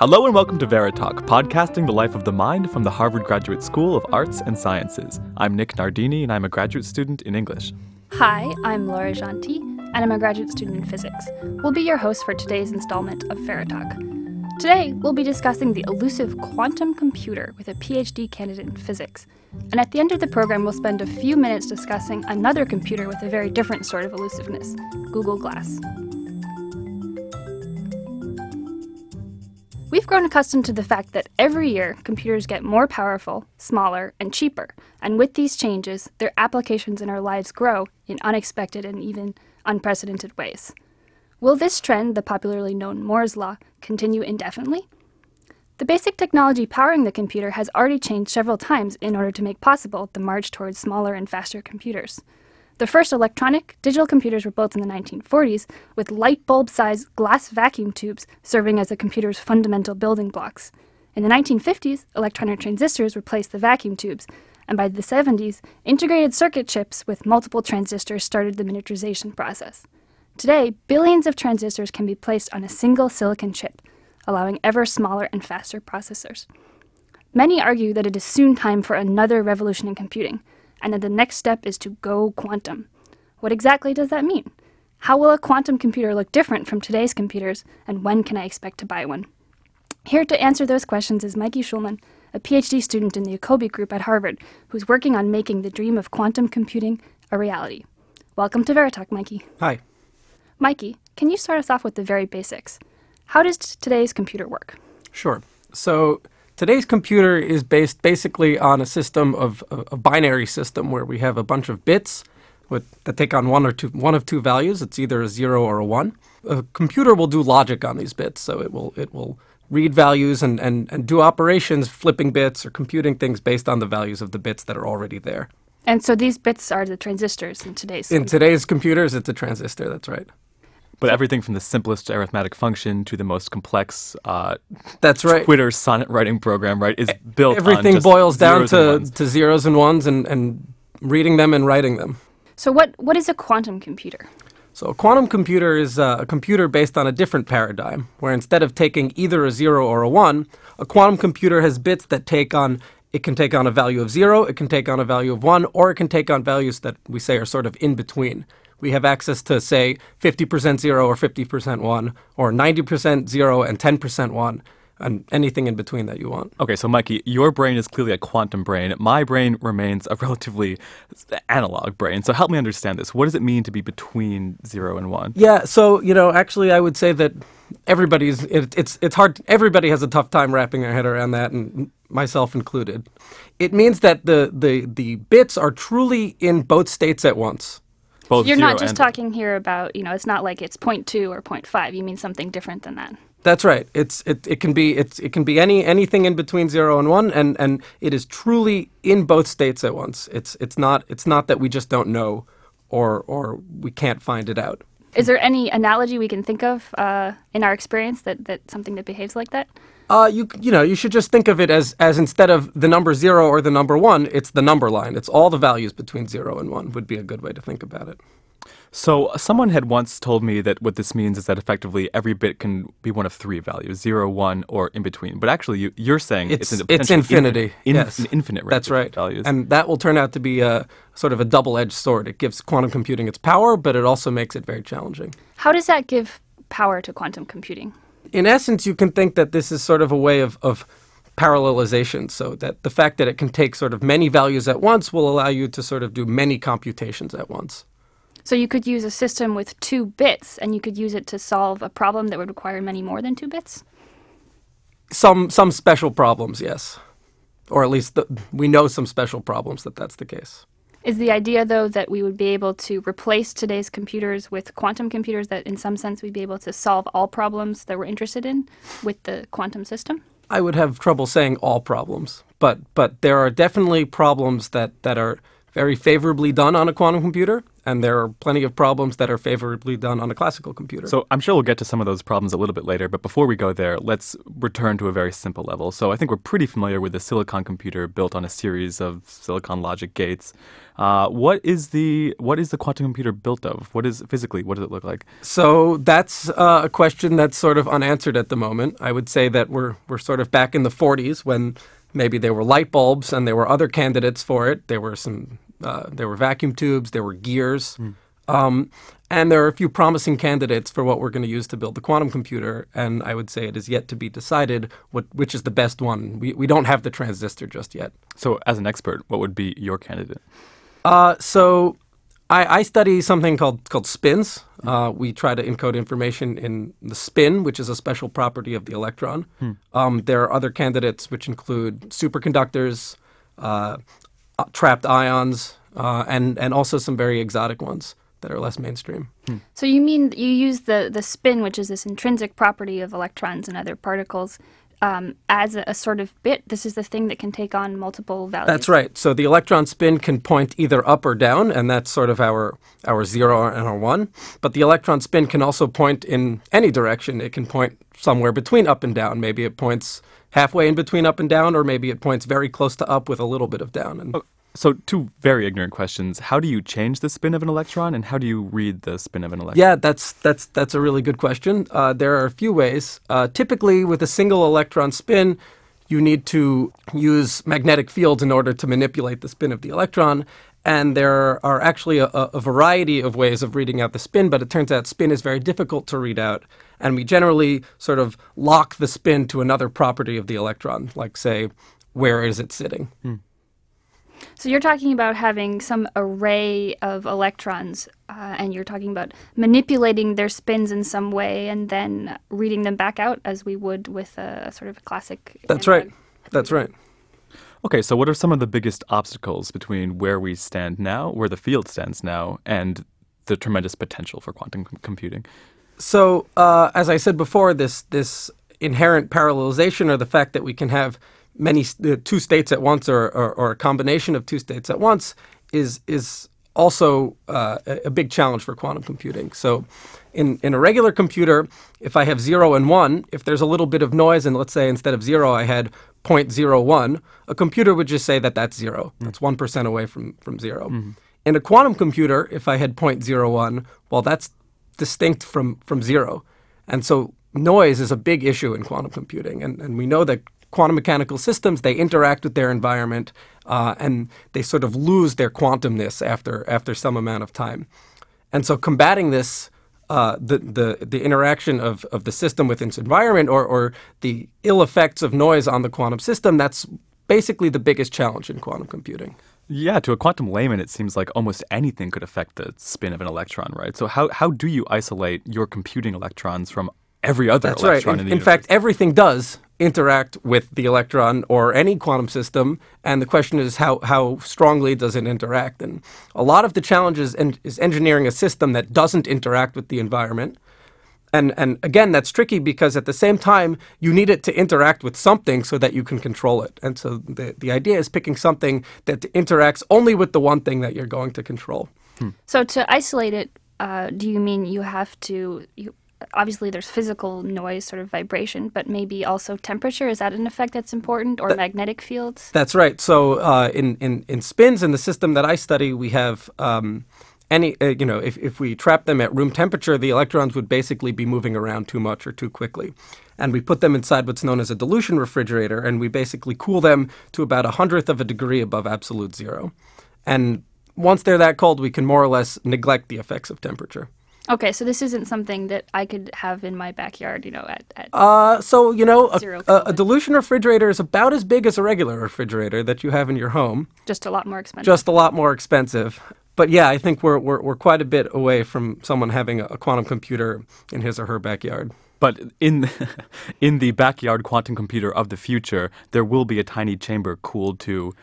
Hello and welcome to Veritalk, podcasting the life of the mind from the Harvard Graduate School of Arts and Sciences. I'm Nick Nardini and I'm a graduate student in English. Hi, I'm Laura Gentil, and I'm a graduate student in physics. We'll be your hosts for today's installment of Veritalk. Today, we'll be discussing the elusive quantum computer with a PhD candidate in physics. And at the end of the program, we'll spend a few minutes discussing another computer with a very different sort of elusiveness Google Glass. We've grown accustomed to the fact that every year computers get more powerful, smaller, and cheaper, and with these changes, their applications in our lives grow in unexpected and even unprecedented ways. Will this trend, the popularly known Moore's Law, continue indefinitely? The basic technology powering the computer has already changed several times in order to make possible the march towards smaller and faster computers. The first electronic digital computers were built in the 1940s with light bulb sized glass vacuum tubes serving as the computer's fundamental building blocks. In the 1950s, electronic transistors replaced the vacuum tubes, and by the 70s, integrated circuit chips with multiple transistors started the miniaturization process. Today, billions of transistors can be placed on a single silicon chip, allowing ever smaller and faster processors. Many argue that it is soon time for another revolution in computing and then the next step is to go quantum. What exactly does that mean? How will a quantum computer look different from today's computers, and when can I expect to buy one? Here to answer those questions is Mikey Shulman, a PhD student in the Yacoby Group at Harvard, who's working on making the dream of quantum computing a reality. Welcome to Veritalk, Mikey. Hi. Mikey, can you start us off with the very basics? How does today's computer work? Sure. So Today's computer is based basically on a system of a, binary system where we have a bunch of bits with, that take on one or two one of two values. It's either a zero or a one. A computer will do logic on these bits, so it will it will read values and, and, and do operations, flipping bits or computing things based on the values of the bits that are already there. And so these bits are the transistors in today's. In today's computers, it's a transistor. That's right. But everything from the simplest arithmetic function to the most complex uh, that's right Twitter sonnet writing program, right, is built. On this. Everything boils down to, to zeros and ones and, and reading them and writing them. So what what is a quantum computer? So a quantum computer is uh, a computer based on a different paradigm, where instead of taking either a zero or a one, a quantum computer has bits that take on it can take on a value of zero, it can take on a value of one, or it can take on values that we say are sort of in between we have access to, say, 50% zero or 50% one, or 90% zero and 10% one, and anything in between that you want. Okay, so Mikey, your brain is clearly a quantum brain. My brain remains a relatively analog brain. So help me understand this. What does it mean to be between zero and one? Yeah, so, you know, actually, I would say that everybody's, it, it's, it's hard, everybody has a tough time wrapping their head around that, and myself included. It means that the, the, the bits are truly in both states at once. Both You're not just talking here about, you know, it's not like it's 0.2 or 0.5. You mean something different than that. That's right. It's it, it can be it's it can be any anything in between 0 and 1 and and it is truly in both states at once. It's it's not it's not that we just don't know or or we can't find it out. Is there any analogy we can think of uh, in our experience that, that something that behaves like that? Uh, you you know you should just think of it as as instead of the number zero or the number one, it's the number line. It's all the values between zero and one would be a good way to think about it. So uh, someone had once told me that what this means is that effectively every bit can be one of three values: zero, one, or in between. But actually, you, are saying it's it's, it's infinity. In, yes, an infinite range. That's right. Values. And that will turn out to be a sort of a double-edged sword. It gives quantum computing its power, but it also makes it very challenging. How does that give power to quantum computing? In essence, you can think that this is sort of a way of, of parallelization, so that the fact that it can take sort of many values at once will allow you to sort of do many computations at once. So you could use a system with two bits, and you could use it to solve a problem that would require many more than two bits. Some some special problems, yes, or at least the, we know some special problems that that's the case. Is the idea, though, that we would be able to replace today's computers with quantum computers, that in some sense we'd be able to solve all problems that we're interested in with the quantum system? I would have trouble saying all problems, but but there are definitely problems that, that are very favorably done on a quantum computer, and there are plenty of problems that are favorably done on a classical computer. So I'm sure we'll get to some of those problems a little bit later, but before we go there, let's return to a very simple level. So I think we're pretty familiar with the silicon computer built on a series of silicon logic gates. Uh, what is the what is the quantum computer built of? What is physically? What does it look like? So that's uh, a question that's sort of unanswered at the moment. I would say that we're we're sort of back in the 40s when maybe there were light bulbs and there were other candidates for it. There were some uh, there were vacuum tubes, there were gears. Um, and there are a few promising candidates for what we're going to use to build the quantum computer. And I would say it is yet to be decided what, which is the best one. We, we don't have the transistor just yet. So as an expert, what would be your candidate? Uh, so I, I study something called called spins. Uh, we try to encode information in the spin, which is a special property of the electron. Um, there are other candidates which include superconductors, uh, uh, trapped ions, uh, and and also some very exotic ones that are less mainstream. So you mean you use the, the spin, which is this intrinsic property of electrons and other particles, um, as a, a sort of bit. This is the thing that can take on multiple values. That's right. So the electron spin can point either up or down, and that's sort of our our zero and our one. But the electron spin can also point in any direction. It can point somewhere between up and down. Maybe it points halfway in between up and down, or maybe it points very close to up with a little bit of down. And So two very ignorant questions. How do you change the spin of an electron, and how do you read the spin of an electron? yeah, that's that's that's a really good question. Uh, there are a few ways. Uh, typically, with a single electron spin, you need to use magnetic fields in order to manipulate the spin of the electron. And there are actually a, a a variety of ways of reading out the spin, but it turns out spin is very difficult to read out. And we generally sort of lock the spin to another property of the electron, like, say, where is it sitting? So you're talking about having some array of electrons, uh, and you're talking about manipulating their spins in some way and then reading them back out as we would with a, sort of a classic. That's analog. right. That's right. Okay, so what are some of the biggest obstacles between where we stand now, where the field stands now, and the tremendous potential for quantum com- computing? So, uh, as I said before, this this inherent parallelization, or the fact that we can have many uh, two states at once, or, or, or a combination of two states at once, is is also uh, a a big challenge for quantum computing. So, in in a regular computer, if I have zero and one, if there's a little bit of noise, and let's say instead of zero I had 0.01, a computer would just say that that's zero. That's one percent away from from 0 In a quantum computer, if I had 0.01, well, that's distinct from, from zero. And so noise is a big issue in quantum computing. And, and we know that quantum mechanical systems, they interact with their environment uh, and they sort of lose their quantumness after, after some amount of time. And so combating this, uh, the, the, the interaction of, of the system with its environment or, or the ill effects of noise on the quantum system, that's basically the biggest challenge in quantum computing. Yeah, to a quantum layman, it seems like almost anything could affect the spin of an electron, right? So how, how do you isolate your computing electrons from every other That's right. electron In, in the in universe? fact, everything does interact with the electron or any quantum system, and the question is how, how strongly does it interact? And a lot of the challenge is, en- is engineering a system that doesn't interact with the environment. And, and again, that's tricky because at the same time, you need it to interact with something so that you can control it. And so the, the idea is picking something that interacts only with the one thing that you're going to control. So to isolate it, uh, do you mean you have to? You, obviously, there's physical noise, sort of vibration, but maybe also temperature. Is that an effect that's important, or magnetic fields? That's right. So uh, in, in, in spins in the system that I study, we have um, any, uh, you know, if, if we trap them at room temperature, the electrons would basically be moving around too much or too quickly. And we put them inside what's known as a dilution refrigerator, and we basically cool them to about a hundredth of a degree above absolute zero. And once they're that cold, we can more or less neglect the effects of temperature. Okay, so this isn't something that I could have in my backyard, you know, at, at Uh, so you know, a, a, a dilution refrigerator is about as big as a regular refrigerator that you have in your home. just a lot more expensive. just a lot more expensive. But yeah, I think we're, we're, we're quite a bit away from someone having a, a quantum computer in his or her backyard. But in in the backyard quantum computer of the future, there will be a tiny chamber cooled to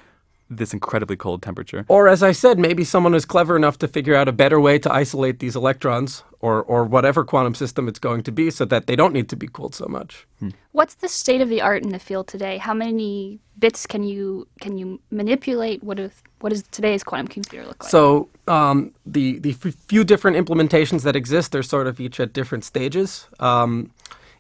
this incredibly cold temperature. Or, as I said, maybe someone is clever enough to figure out a better way to isolate these electrons or, or whatever quantum system it's going to be so that they don't need to be cooled so much. What's the state of the art in the field today? How many bits can you can you manipulate? What is what does today's quantum computer look like? So um, the the f- few different implementations that exist are sort of each at different stages. Um,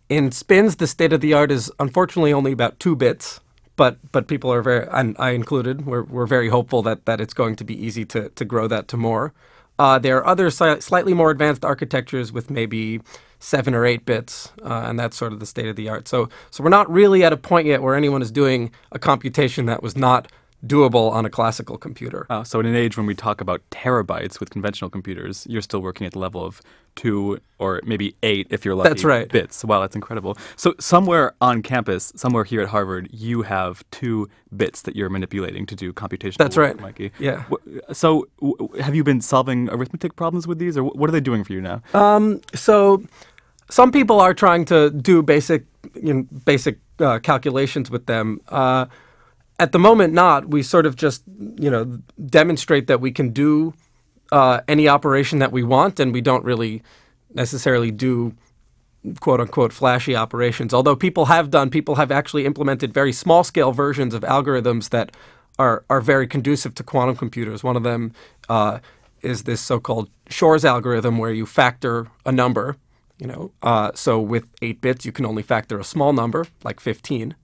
in spins, the state of the art is unfortunately only about two bits, but but people are very, and I included, we're, we're very hopeful that, that it's going to be easy to, to grow that to more. Uh, there are other si- slightly more advanced architectures with maybe seven or eight bits, uh, and that's sort of the state of the art. So so we're not really at a point yet where anyone is doing a computation that was not doable on a classical computer. Uh, so in an age when we talk about terabytes with conventional computers, you're still working at the level of two or maybe eight if you're lucky. That's right. Bits. Wow, that's incredible. So somewhere on campus, somewhere here at Harvard, you have two bits that you're manipulating to do computational That's work, right. Mikey. Yeah. So have you been solving arithmetic problems with these, or what are they doing for you now? Um, so some people are trying to do basic you know, basic uh, calculations with them. Uh, at the moment, not. We sort of just you know demonstrate that we can do uh, any operation that we want, and we don't really necessarily do quote unquote flashy operations. Although people have done, people have actually implemented very small scale versions of algorithms that are are very conducive to quantum computers. One of them uh, is this so-called Shor's algorithm, where you factor a number. You know, uh, so with eight bits, you can only factor a small number, like 15.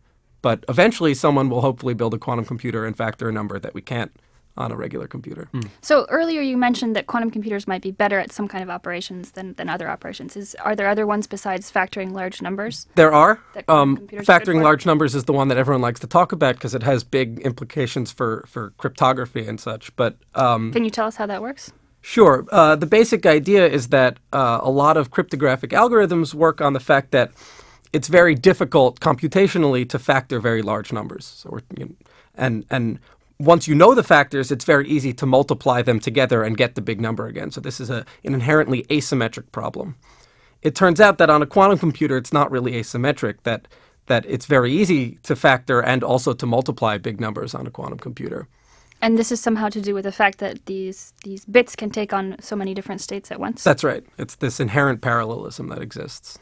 But eventually, someone will hopefully build a quantum computer and factor a number that we can't on a regular computer. So earlier you mentioned that quantum computers might be better at some kind of operations than, than other operations. Is are there other ones besides factoring large numbers? There are. Um, computers are good factoring large numbers is the one that everyone likes to talk about because it has big implications for, for cryptography and such. But um, Can you tell us how that works? Sure. Uh, the basic idea is that uh, a lot of cryptographic algorithms work on the fact that it's very difficult computationally to factor very large numbers. So we're, you know, and and once you know the factors, it's very easy to multiply them together and get the big number again. So this is a, an inherently asymmetric problem. It turns out that on a quantum computer, it's not really asymmetric. That that it's very easy to factor and also to multiply big numbers on a quantum computer. And this is somehow to do with the fact that these these bits can take on so many different states at once. That's right. It's this inherent parallelism that exists.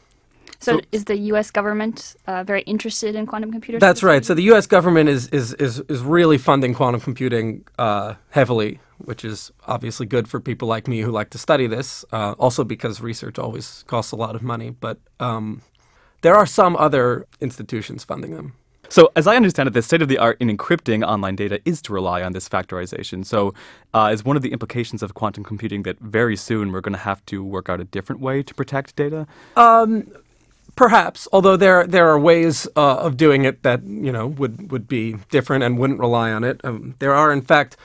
So, so- is the U.S. government uh, very interested in quantum computers? That's right. So the U.S. government is is is, is really funding quantum computing uh, heavily, which is obviously good for people like me who like to study this. Uh, also because research always costs a lot of money, but um, there are some other institutions funding them. So, as I understand it, the state of the art in encrypting online data is to rely on this factorization. So, uh, is one of the implications of quantum computing that very soon we're going to have to work out a different way to protect data? Perhaps, although there there are ways uh, of doing it that you know would would be different and wouldn't rely on it. Um, there are, in fact,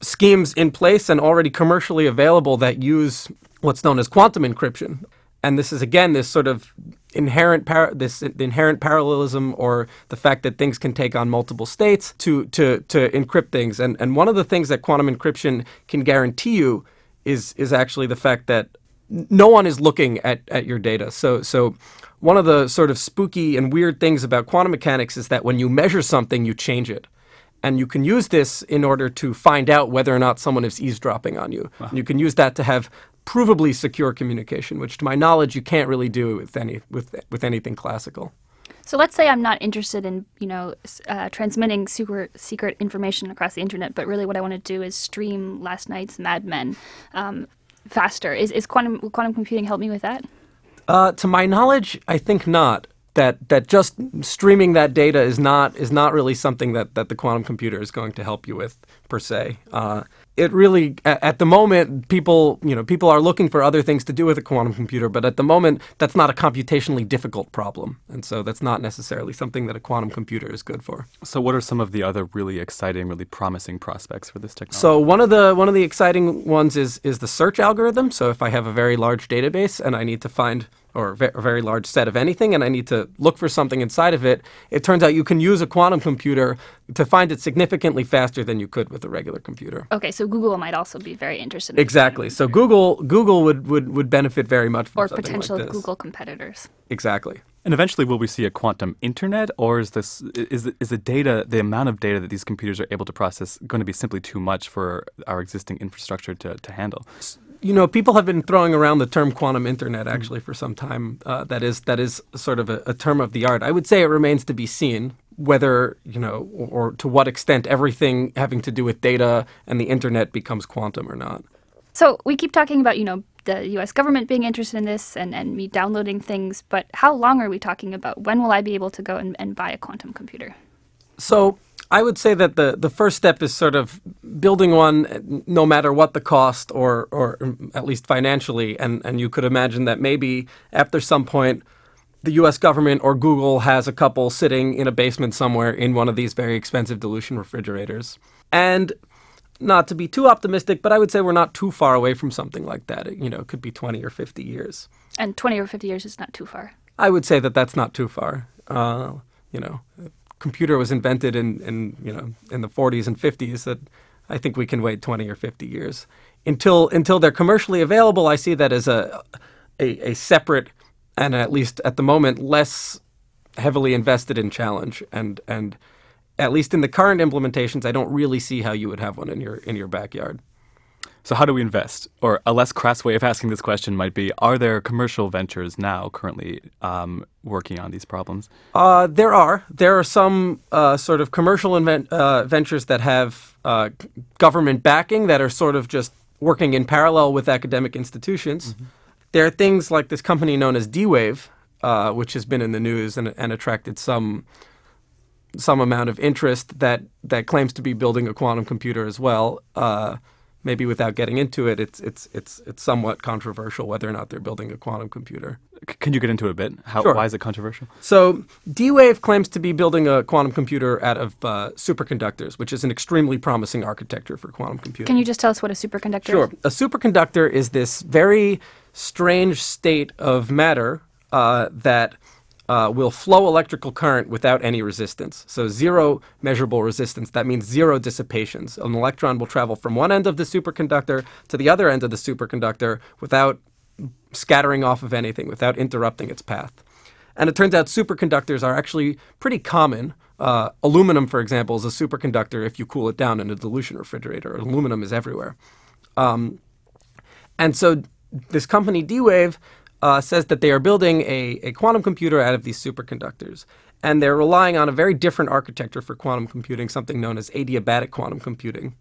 schemes in place and already commercially available that use what's known as quantum encryption, and this is again this sort of inherent par- this inherent parallelism or the fact that things can take on multiple states to to to encrypt things. And and one of the things that quantum encryption can guarantee you is is actually the fact that no one is looking at, at your data. So so one of the sort of spooky and weird things about quantum mechanics is that when you measure something, you change it. And you can use this in order to find out whether or not someone is eavesdropping on you. And you can use that to have provably secure communication, which to my knowledge you can't really do with any with with anything classical. So let's say I'm not interested in, you know, uh, transmitting super secret information across the internet, but really what I want to do is stream last night's Mad Men um, faster. Is, is quantum will quantum computing help me with that? Uh, to my knowledge, I think not. That that just streaming that data is not is not really something that, that the quantum computer is going to help you with per se. Uh, it really at, at the moment people you know people are looking for other things to do with a quantum computer, but at the moment that's not a computationally difficult problem, and so that's not necessarily something that a quantum computer is good for. So, what are some of the other really exciting, really promising prospects for this technology? So one of the one of the exciting ones is is the search algorithm. So if I have a very large database and I need to find or a very large set of anything and I need to look for something inside of it, it turns out you can use a quantum computer to find it significantly faster than you could with a regular computer. Okay, so Google might also be very interested in Exactly. So Google Google would, would, would benefit very much from or something potential like this. Google competitors. Exactly. And eventually, will we see a quantum internet, or is this is is the data, the amount of data that these computers are able to process, going to be simply too much for our existing infrastructure to, to handle? You know, people have been throwing around the term quantum internet actually for some time. Uh, that is that is sort of a, a, term of the art. I would say it remains to be seen whether you know, or, or, to what extent everything having to do with data and the internet becomes quantum or not. So we keep talking about you know the U.S. government being interested in this and and me downloading things, but how long are we talking about? When will I be able to go and, and buy a quantum computer? So I would say that the, the first step is sort of building one, no matter what the cost, or or at least financially. And and you could imagine that maybe after some point, the U.S. government or Google has a couple sitting in a basement somewhere in one of these very expensive dilution refrigerators. And not to be too optimistic, but I would say we're not too far away from something like that. It, you know, it could be 20 or 50 years. And 20 or 50 years is not too far. I would say that that's not too far. Uh, you know, computer was invented in, in you know in the 40s and 50s that I think we can wait 20 or 50 years until until they're commercially available. I see that as a a, a separate and at least at the moment less heavily invested in challenge and and at least in the current implementations, I don't really see how you would have one in your in your backyard. So, how do we invest? Or a less crass way of asking this question might be Are there commercial ventures now currently um, working on these problems? Uh, there are. There are some uh, sort of commercial invent, uh, ventures that have uh, government backing that are sort of just working in parallel with academic institutions. Mm-hmm. There are things like this company known as D Wave, uh, which has been in the news and, and attracted some some amount of interest that that claims to be building a quantum computer as well. Maybe without getting into it, it's it's it's it's somewhat controversial whether or not they're building a quantum computer. C- can you get into it a bit? How, sure. Why is it controversial? So D-Wave claims to be building a quantum computer out of uh, superconductors, which is an extremely promising architecture for quantum computing. Can you just tell us what a superconductor sure. is? Sure. A superconductor is this very strange state of matter uh, that uh, will flow electrical current without any resistance. So zero measurable resistance. That means zero dissipations. An electron will travel from one end of the superconductor to the other end of the superconductor without scattering off of anything, without interrupting its path. And it turns out superconductors are actually pretty common. Uh, aluminum, for example, is a superconductor if you cool it down in a dilution refrigerator. Aluminum is everywhere. Um, and so this company, D Wave, uh, says that they are building a, a quantum computer out of these superconductors. And they're relying on a very different architecture for quantum computing, something known as adiabatic quantum computing.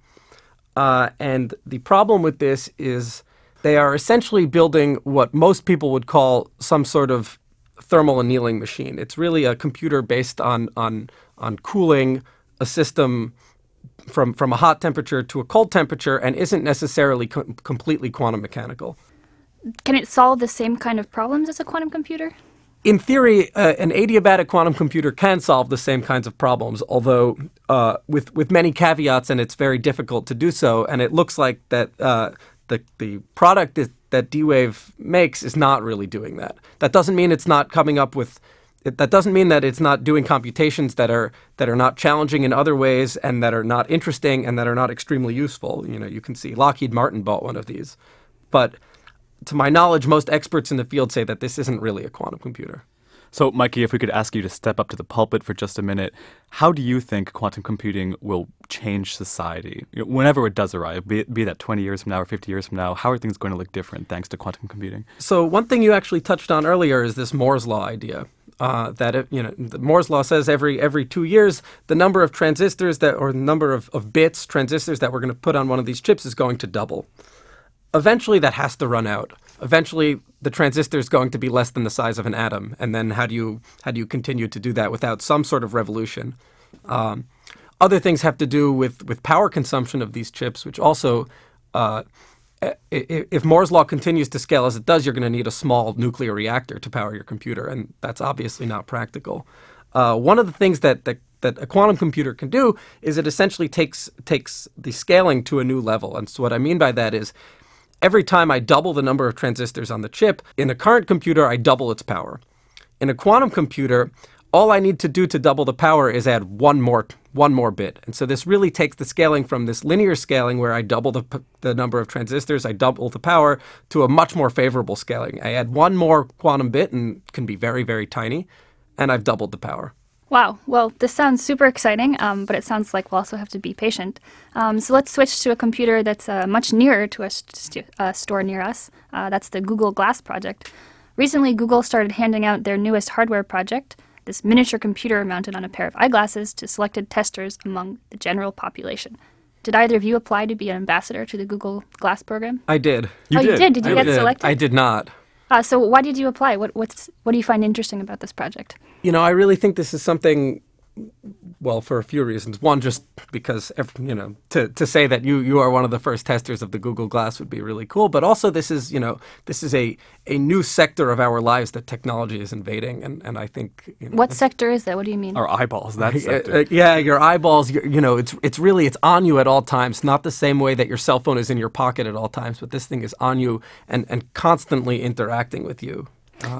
Uh, and the problem with this is they are essentially building what most people would call some sort of thermal annealing machine. It's really a computer based on on on cooling a system from from a hot temperature to a cold temperature and isn't necessarily co- completely quantum mechanical. Can it solve the same kind of problems as a quantum computer? In theory, uh, an adiabatic quantum computer can solve the same kinds of problems, although uh, with with many caveats, and it's very difficult to do so. And it looks like that uh, the the product that, that D-Wave makes is not really doing that. That doesn't mean it's not coming up with. It, that doesn't mean that it's not doing computations that are that are not challenging in other ways and that are not interesting and that are not extremely useful. You know, you can see Lockheed Martin bought one of these, but to my knowledge, most experts in the field say that this isn't really a quantum computer. So, Mikey, if we could ask you to step up to the pulpit for just a minute, how do you think quantum computing will change society? Whenever it does arrive, be, it, be that 20 years from now or 50 years from now, how are things going to look different thanks to quantum computing? So, one thing you actually touched on earlier is this Moore's Law idea. Uh, that it, you know, Moore's law says every every two years the number of transistors that or the number of, of bits transistors that we're going to put on one of these chips is going to double eventually that has to run out. Eventually, the transistor is going to be less than the size of an atom, and then how do you how do you continue to do that without some sort of revolution? Um, other things have to do with with power consumption of these chips, which also. Uh, if Moore's law continues to scale as it does, you're going to need a small nuclear reactor to power your computer, and that's obviously not practical. Uh, one of the things that, that that a quantum computer can do is it essentially takes takes the scaling to a new level. And so what I mean by that is Every time I double the number of transistors on the chip, in a current computer, I double its power. In a quantum computer, all I need to do to double the power is add one more one more bit. And so this really takes the scaling from this linear scaling where I double the, the number of transistors, I double the power, to a much more favorable scaling. I add one more quantum bit and can be very, very tiny, and I've doubled the power. Wow. Well, this sounds super exciting, um, but it sounds like we'll also have to be patient. Um, so let's switch to a computer that's uh, much nearer to a st- uh, store near us. Uh, that's the Google Glass project. Recently, Google started handing out their newest hardware project, this miniature computer mounted on a pair of eyeglasses, to selected testers among the general population. Did either of you apply to be an ambassador to the Google Glass program? I did. You oh, did. you did. Did you I get did. selected? I did not. Uh, so why did you apply? What what's what do you find interesting about this project? You know, I really think this is something. Well, for a few reasons. One, just because ev- you know, to, to say that you you are one of the first testers of the Google Glass would be really cool. But also, this is you know, this is a a new sector of our lives that technology is invading, and and I think you know, What sector is that? What do you mean? Our eyeballs. That's Uh, uh, yeah, your eyeballs. You, you know, it's it's really it's on you at all times. Not the same way that your cell phone is in your pocket at all times, but this thing is on you and and constantly interacting with you.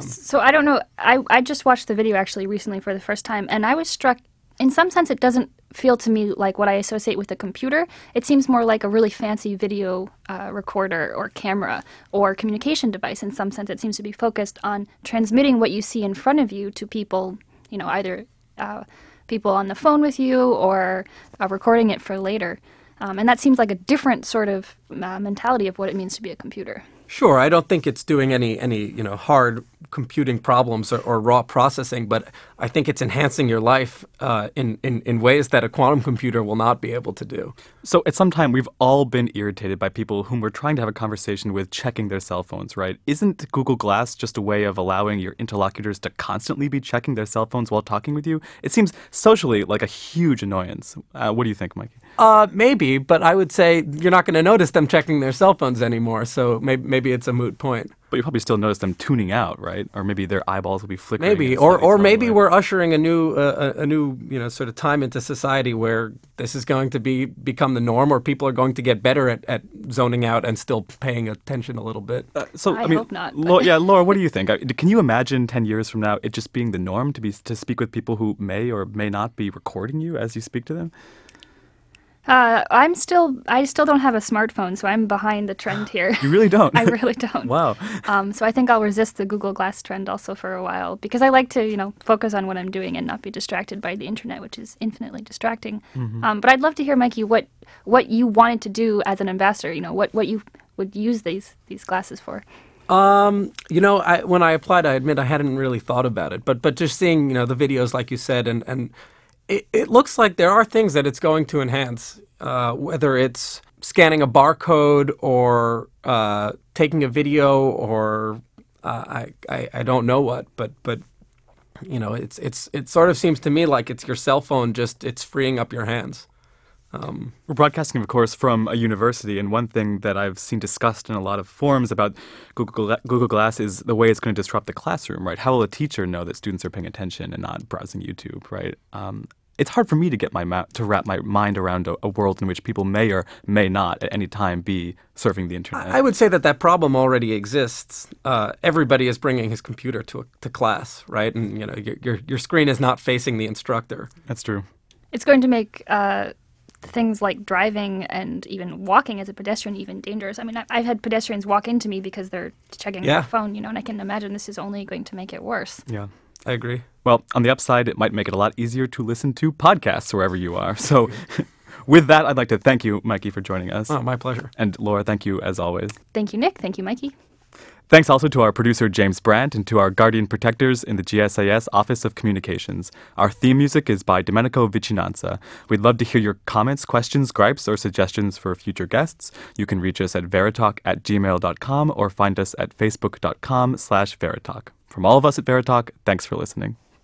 So I don't know. I, I just watched the video actually recently for the first time, and I was struck. In some sense, it doesn't feel to me like what I associate with a computer. It seems more like a really fancy video uh, recorder or camera or communication device. In some sense, it seems to be focused on transmitting what you see in front of you to people. You know, either uh, people on the phone with you or uh, recording it for later. Um, and that seems like a different sort of uh, mentality of what it means to be a computer. Sure, I don't think it's doing any any you know hard computing problems or, or raw processing, but I think it's enhancing your life uh, in, in in ways that a quantum computer will not be able to do. So at some time, we've all been irritated by people whom we're trying to have a conversation with checking their cell phones, right? Isn't Google Glass just a way of allowing your interlocutors to constantly be checking their cell phones while talking with you? It seems socially like a huge annoyance. Uh, what do you think, Mikey? Uh, maybe, but I would say you're not going to notice them checking their cell phones anymore. So maybe maybe it's a moot point. But you probably still notice them tuning out, right? Or maybe their eyeballs will be flickering. Maybe, or or maybe we're ushering a new uh, a, a new you know sort of time into society where this is going to be become the norm, or people are going to get better at, at zoning out and still paying attention a little bit. Uh, so I mean, hope not, Lau- but- yeah, Laura, what do you think? Uh, Can you imagine ten years from now it just being the norm to be to speak with people who may or may not be recording you as you speak to them? Uh, I'm still, I still don't have a smartphone, so I'm behind the trend here. You really don't. I really don't. wow. Um, so I think I'll resist the Google Glass trend also for a while because I like to, you know, focus on what I'm doing and not be distracted by the internet, which is infinitely distracting. Mm-hmm. Um, but I'd love to hear, Mikey, what what you wanted to do as an ambassador. You know, what what you would use these these glasses for. Um, you know, I, when I applied, I admit I hadn't really thought about it, but but just seeing you know the videos, like you said, and and it, it looks like there are things that it's going to enhance, uh, whether it's scanning a barcode or uh, taking a video or uh, I, I I don't know what, but but you know, it's it's it sort of seems to me like it's your cell phone, just it's freeing up your hands. We're broadcasting, of course, from a university, and one thing that I've seen discussed in a lot of forums about Google, Google Glass is the way it's going to disrupt the classroom, right? How will a teacher know that students are paying attention and not browsing YouTube, right? Um, it's hard for me to get my ma- to wrap my mind around a, a world in which people may or may not at any time be serving the internet. I would say that that problem already exists. Uh, everybody is bringing his computer to to class, right? And you know, your your, your screen is not facing the instructor. That's true. It's going to make uh, things like driving and even walking as a pedestrian even dangerous. I mean, I- I've had pedestrians walk into me because they're checking Yeah. their phone, you know, and I can imagine this is only going to make it worse. Yeah. I agree. Well, on the upside, it might make it a lot easier to listen to podcasts wherever you are. So, with that, I'd like to thank you, Mikey, for joining us. Oh, my pleasure. And Laura, thank you as always. Thank you, Nick. Thank you, Mikey. Thanks also to our producer, James Brandt, and to our guardian protectors in the GSAS Office of Communications. Our theme music is by Domenico Vicinanza. We'd love to hear your comments, questions, gripes, or suggestions for future guests. You can reach us at veritalk at gmail.com or find us at facebook.com slash veritalk. From all of us at Veritalk, thanks for listening.